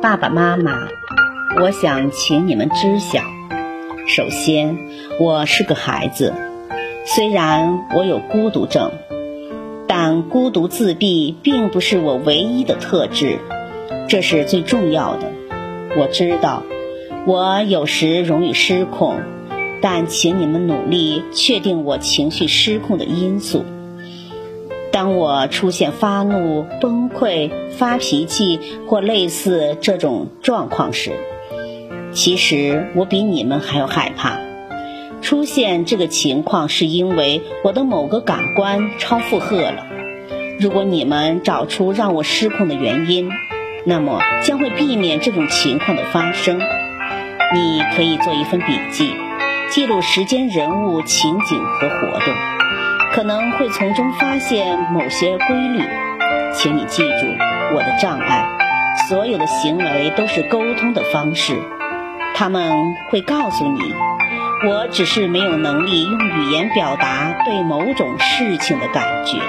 爸爸妈妈，我想请你们知晓：首先，我是个孩子，虽然我有孤独症，但孤独自闭并不是我唯一的特质，这是最重要的。我知道，我有时容易失控，但请你们努力确定我情绪失控的因素。当我出现发怒、崩溃、发脾气或类似这种状况时，其实我比你们还要害怕。出现这个情况是因为我的某个感官超负荷了。如果你们找出让我失控的原因，那么将会避免这种情况的发生。你可以做一份笔记，记录时间、人物、情景和活动，可能会从中发现某些规律。请你记住，我的障碍，所有的行为都是沟通的方式。他们会告诉你，我只是没有能力用语言表达对某种事情的感觉。